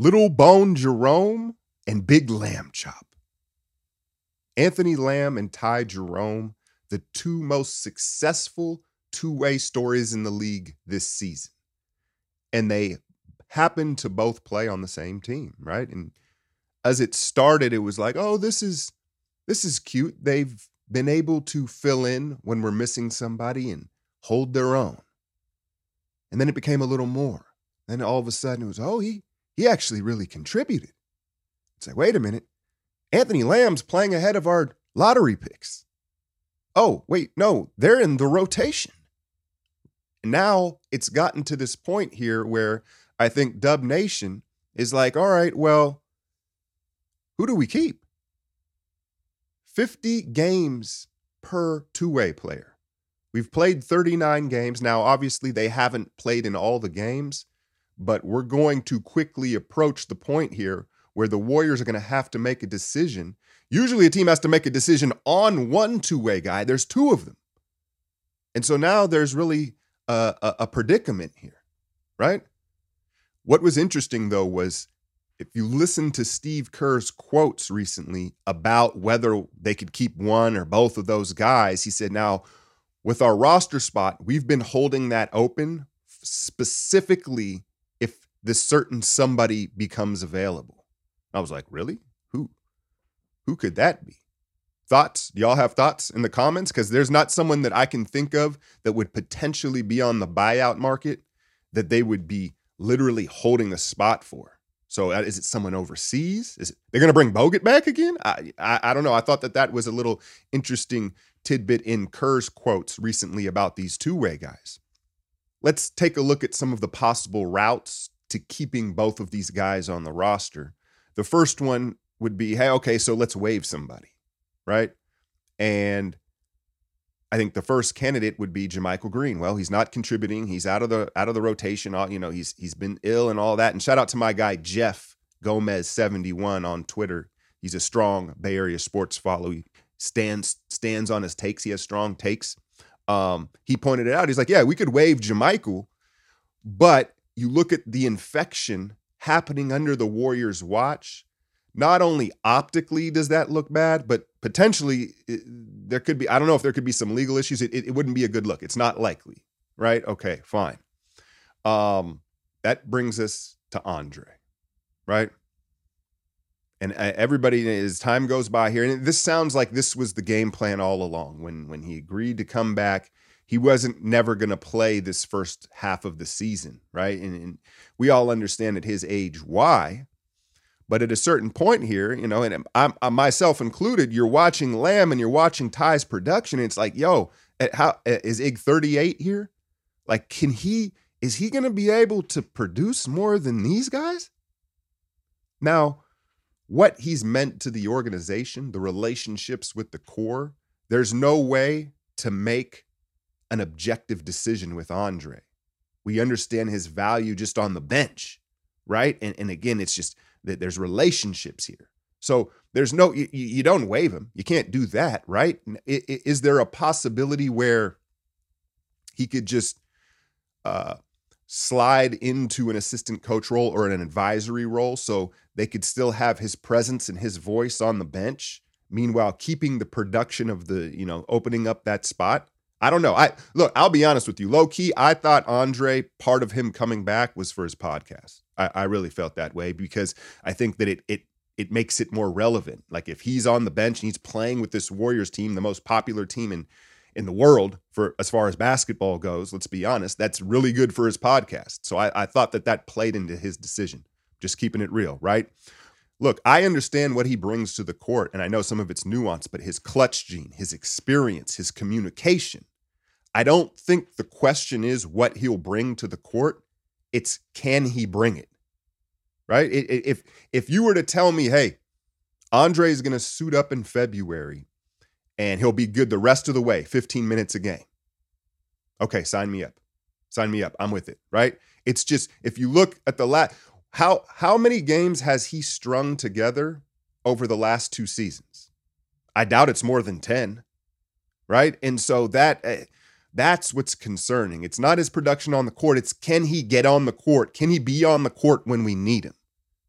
Little Bone Jerome and Big Lamb Chop. Anthony Lamb and Ty Jerome, the two most successful two way stories in the league this season. And they happened to both play on the same team, right? And as it started, it was like, oh, this is this is cute. They've been able to fill in when we're missing somebody and hold their own. And then it became a little more. Then all of a sudden it was, oh, he he actually really contributed. It's like, wait a minute. Anthony Lamb's playing ahead of our lottery picks. Oh, wait, no, they're in the rotation. Now it's gotten to this point here where I think Dub Nation is like, all right, well, who do we keep? 50 games per two way player. We've played 39 games. Now, obviously, they haven't played in all the games, but we're going to quickly approach the point here where the Warriors are going to have to make a decision. Usually, a team has to make a decision on one two way guy, there's two of them. And so now there's really a, a, a predicament here, right? What was interesting though was if you listen to Steve Kerr's quotes recently about whether they could keep one or both of those guys, he said, now with our roster spot, we've been holding that open specifically if this certain somebody becomes available. I was like, really? Who? Who could that be? Thoughts? Y'all have thoughts in the comments? Because there's not someone that I can think of that would potentially be on the buyout market that they would be literally holding a spot for. So uh, is it someone overseas? Is it they're going to bring Bogut back again? I, I, I don't know. I thought that that was a little interesting tidbit in Kerr's quotes recently about these two way guys. Let's take a look at some of the possible routes to keeping both of these guys on the roster. The first one would be, hey, okay, so let's waive somebody, right? And I think the first candidate would be JaMychal Green. Well, he's not contributing. He's out of the out of the rotation. You know, he's he's been ill and all that. And shout out to my guy Jeff Gomez seventy one on Twitter. He's a strong Bay Area sports follow. He stands stands on his takes. He has strong takes. Um, he pointed it out. He's like, yeah, we could waive Jamichael, but you look at the infection happening under the Warriors' watch not only optically does that look bad, but potentially it, there could be, I don't know if there could be some legal issues. It, it, it, wouldn't be a good look. It's not likely, right? Okay, fine. Um, that brings us to Andre, right? And uh, everybody, as time goes by here, and this sounds like this was the game plan all along. When when he agreed to come back, he wasn't never going to play this first half of the season, right? And, and we all understand at his age why but at a certain point here, you know, and I'm, I'm myself included, you're watching Lamb and you're watching Ty's production. It's like, yo, at how is Ig 38 here? Like, can he is he going to be able to produce more than these guys? Now, what he's meant to the organization, the relationships with the core, there's no way to make an objective decision with Andre. We understand his value just on the bench, right? And, and again, it's just that there's relationships here. So there's no, you, you don't waive him. You can't do that, right? Is there a possibility where he could just uh, slide into an assistant coach role or an advisory role so they could still have his presence and his voice on the bench? Meanwhile, keeping the production of the, you know, opening up that spot. I don't know. I look, I'll be honest with you. Low key, I thought Andre, part of him coming back was for his podcast. I, I really felt that way because I think that it it it makes it more relevant. Like if he's on the bench and he's playing with this Warriors team, the most popular team in in the world for as far as basketball goes, let's be honest, that's really good for his podcast. So I, I thought that that played into his decision. Just keeping it real, right? Look, I understand what he brings to the court, and I know some of its nuance, but his clutch gene, his experience, his communication. I don't think the question is what he'll bring to the court. It's can he bring it? right? If if you were to tell me, hey, Andre is going to suit up in February and he'll be good the rest of the way, 15 minutes a game. Okay, sign me up. Sign me up. I'm with it, right? It's just if you look at the last how how many games has he strung together over the last two seasons? I doubt it's more than 10. Right? And so that uh, that's what's concerning. It's not his production on the court, it's can he get on the court? Can he be on the court when we need him?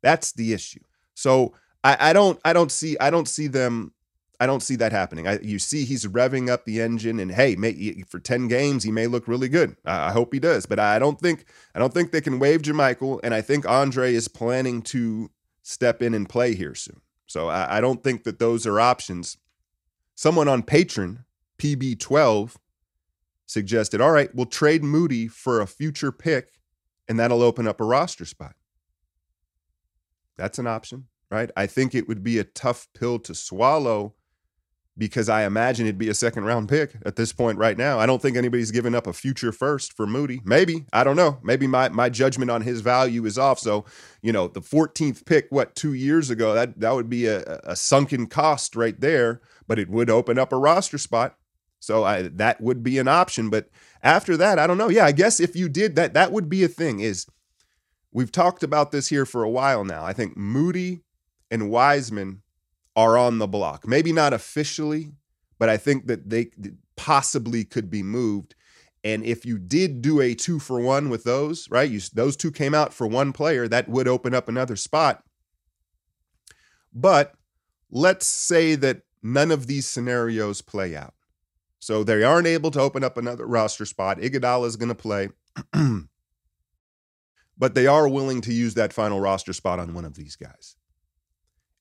That's the issue. So I, I don't I don't see I don't see them I don't see that happening. I, you see, he's revving up the engine, and hey, may, for ten games, he may look really good. I, I, hope he does, but I don't think I don't think they can waive JaMychal, and I think Andre is planning to step in and play here soon. So I, I don't think that those are options. Someone on Patreon, PB12, suggested, all right, we'll trade Moody for a future pick, and that'll open up a roster spot. That's an option, right? I think it would be a tough pill to swallow because I imagine it'd be a second round pick at this point right now. I don't think anybody's given up a future first for Moody. Maybe, I don't know. Maybe my my judgment on his value is off. So, you know, the 14th pick, what, two years ago, that that would be a, a sunken cost right there, but it would open up a roster spot. So I, that would be an option. But after that, I don't know. Yeah, I guess if you did that, that would be a thing. Is we've talked about this here for a while now. I think Moody and Wiseman are on the block. Maybe not officially, but I think that they possibly could be moved. And if you did do a two for one with those, right? You, those two came out for one player, that would open up another spot. But let's say that none of these scenarios play out. So they aren't able to open up another roster spot. Iguodala is going to play. but they are willing to use that final roster spot on one of these guys.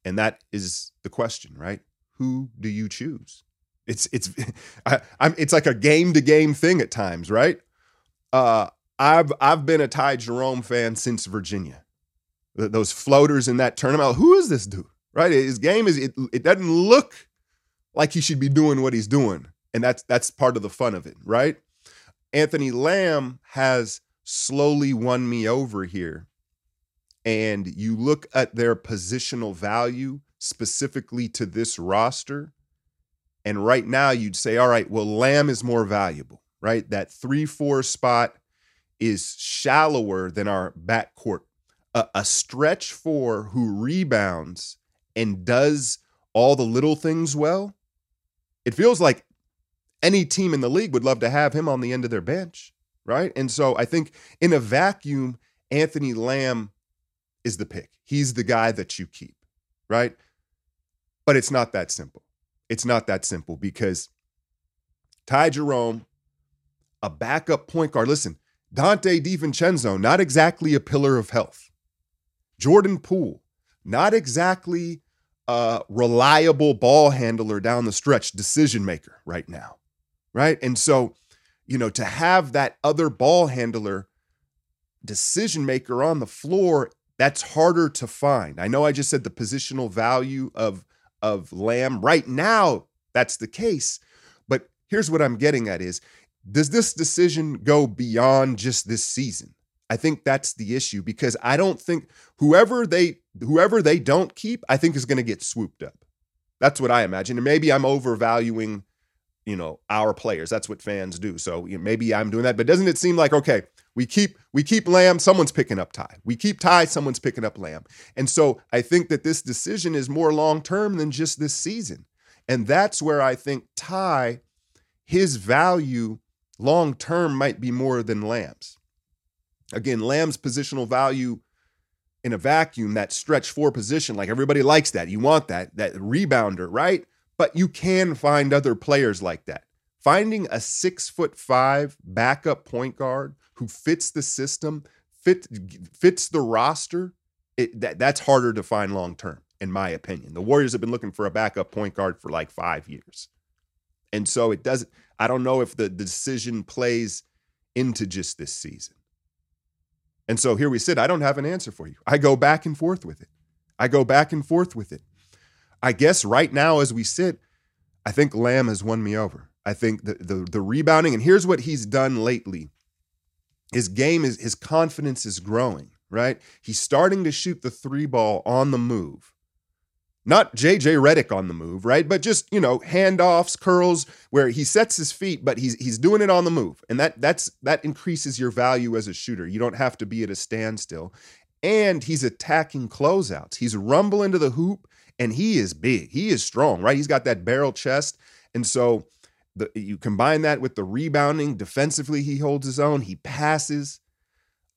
And that is the question, right? Who do you choose? It's it's I, am it's like a game to game thing at times, right? Uh, I've I've been a Ty Jerome fan since Virginia. Those floaters in that tournament. Who is this dude? Right? His game is it. It doesn't look like he should be doing what he's doing, and that's that's part of the fun of it, right? Anthony Lamb has slowly won me over here and you look at their positional value specifically to this roster, and right now you'd say, all right, well, Lamb is more valuable, right? That 3 4 spot is shallower than our backcourt. A, a stretch four who rebounds and does all the little things well, it feels like any team in the league would love to have him on the end of their bench, right? And so I think in a vacuum, Anthony Lamb is the pick. He's the guy that you keep, right? But it's not that simple. It's not that simple because Ty Jerome, a backup point guard. Listen, Donte DiVincenzo, not exactly a pillar of health. Jordan Poole, not exactly a reliable ball handler down the stretch, decision maker right now, right? And so, you know, to have that other ball handler, decision maker on the floor that's harder to find. I know I just said the positional value of of Lamb right now that's the case, but here's what I'm getting at is does this decision go beyond just this season? I think that's the issue because I don't think whoever they whoever they don't keep, I think is going to get swooped up. That's what I imagine. And maybe I'm overvaluing, you know, our players. That's what fans do. So you know, maybe I'm doing that. But doesn't it seem like okay, we keep we keep Lamb, someone's picking up Ty. We keep Ty, someone's picking up Lamb. And so I think that this decision is more long term than just this season. And that's where I think Ty, his value long term might be more than Lamb's. Again, Lamb's positional value in a vacuum, that stretch four position, like everybody likes that. You want that, that rebounder, right? But you can find other players like that. Finding a six foot five backup point guard who fits the system, fit, fits the roster, it, that, that's harder to find long term, in my opinion. The Warriors have been looking for a backup point guard for like five years. And so it doesn't, I don't know if the, the decision plays into just this season. And so here we sit. I don't have an answer for you. I go back and forth with it. I go back and forth with it. I guess right now, as we sit, I think Lamb has won me over. I think the, the, the rebounding, and here's what he's done lately his game is his confidence is growing, right? He's starting to shoot the three ball on the move. Not JJ Redick on the move, right? But just, you know, handoffs, curls where he sets his feet, but he's he's doing it on the move. And that that's that increases your value as a shooter. You don't have to be at a standstill. And he's attacking closeouts. He's rumbling to the hoop and he is big. He is strong, right? He's got that barrel chest. And so the, you combine that with the rebounding defensively, he holds his own. He passes.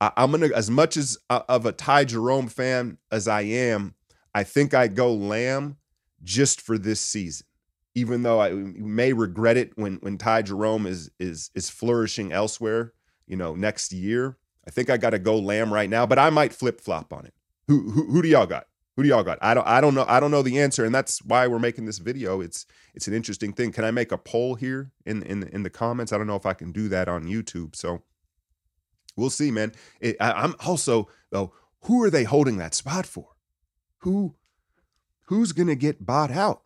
I, am gonna as much as uh, of a Ty Jerome fan as I am. I think I go Lamb just for this season, even though I may regret it when when Ty Jerome is is is flourishing elsewhere. You know, next year. I think I got to go Lamb right now, but I might flip flop on it. Who, who who do y'all got? Who do y'all got? I don't I don't know I don't know the answer, and that's why we're making this video. It's it's an interesting thing. Can I make a poll here in in in the comments? I don't know if I can do that on YouTube. So we'll see, man. It, I, I'm also though. Who are they holding that spot for? Who who's gonna get bought out?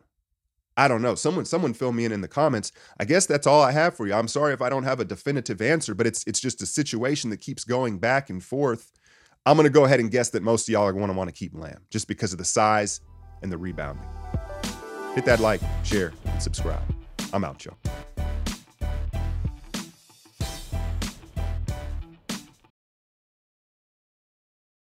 I don't know. Someone someone fill me in in the comments. I guess that's all I have for you. I'm sorry if I don't have a definitive answer, but it's it's just a situation that keeps going back and forth I'm going to go ahead and guess that most of y'all are going to want to keep Lamb just because of the size and the rebounding. Hit that like, share, and subscribe. I'm out, y'all.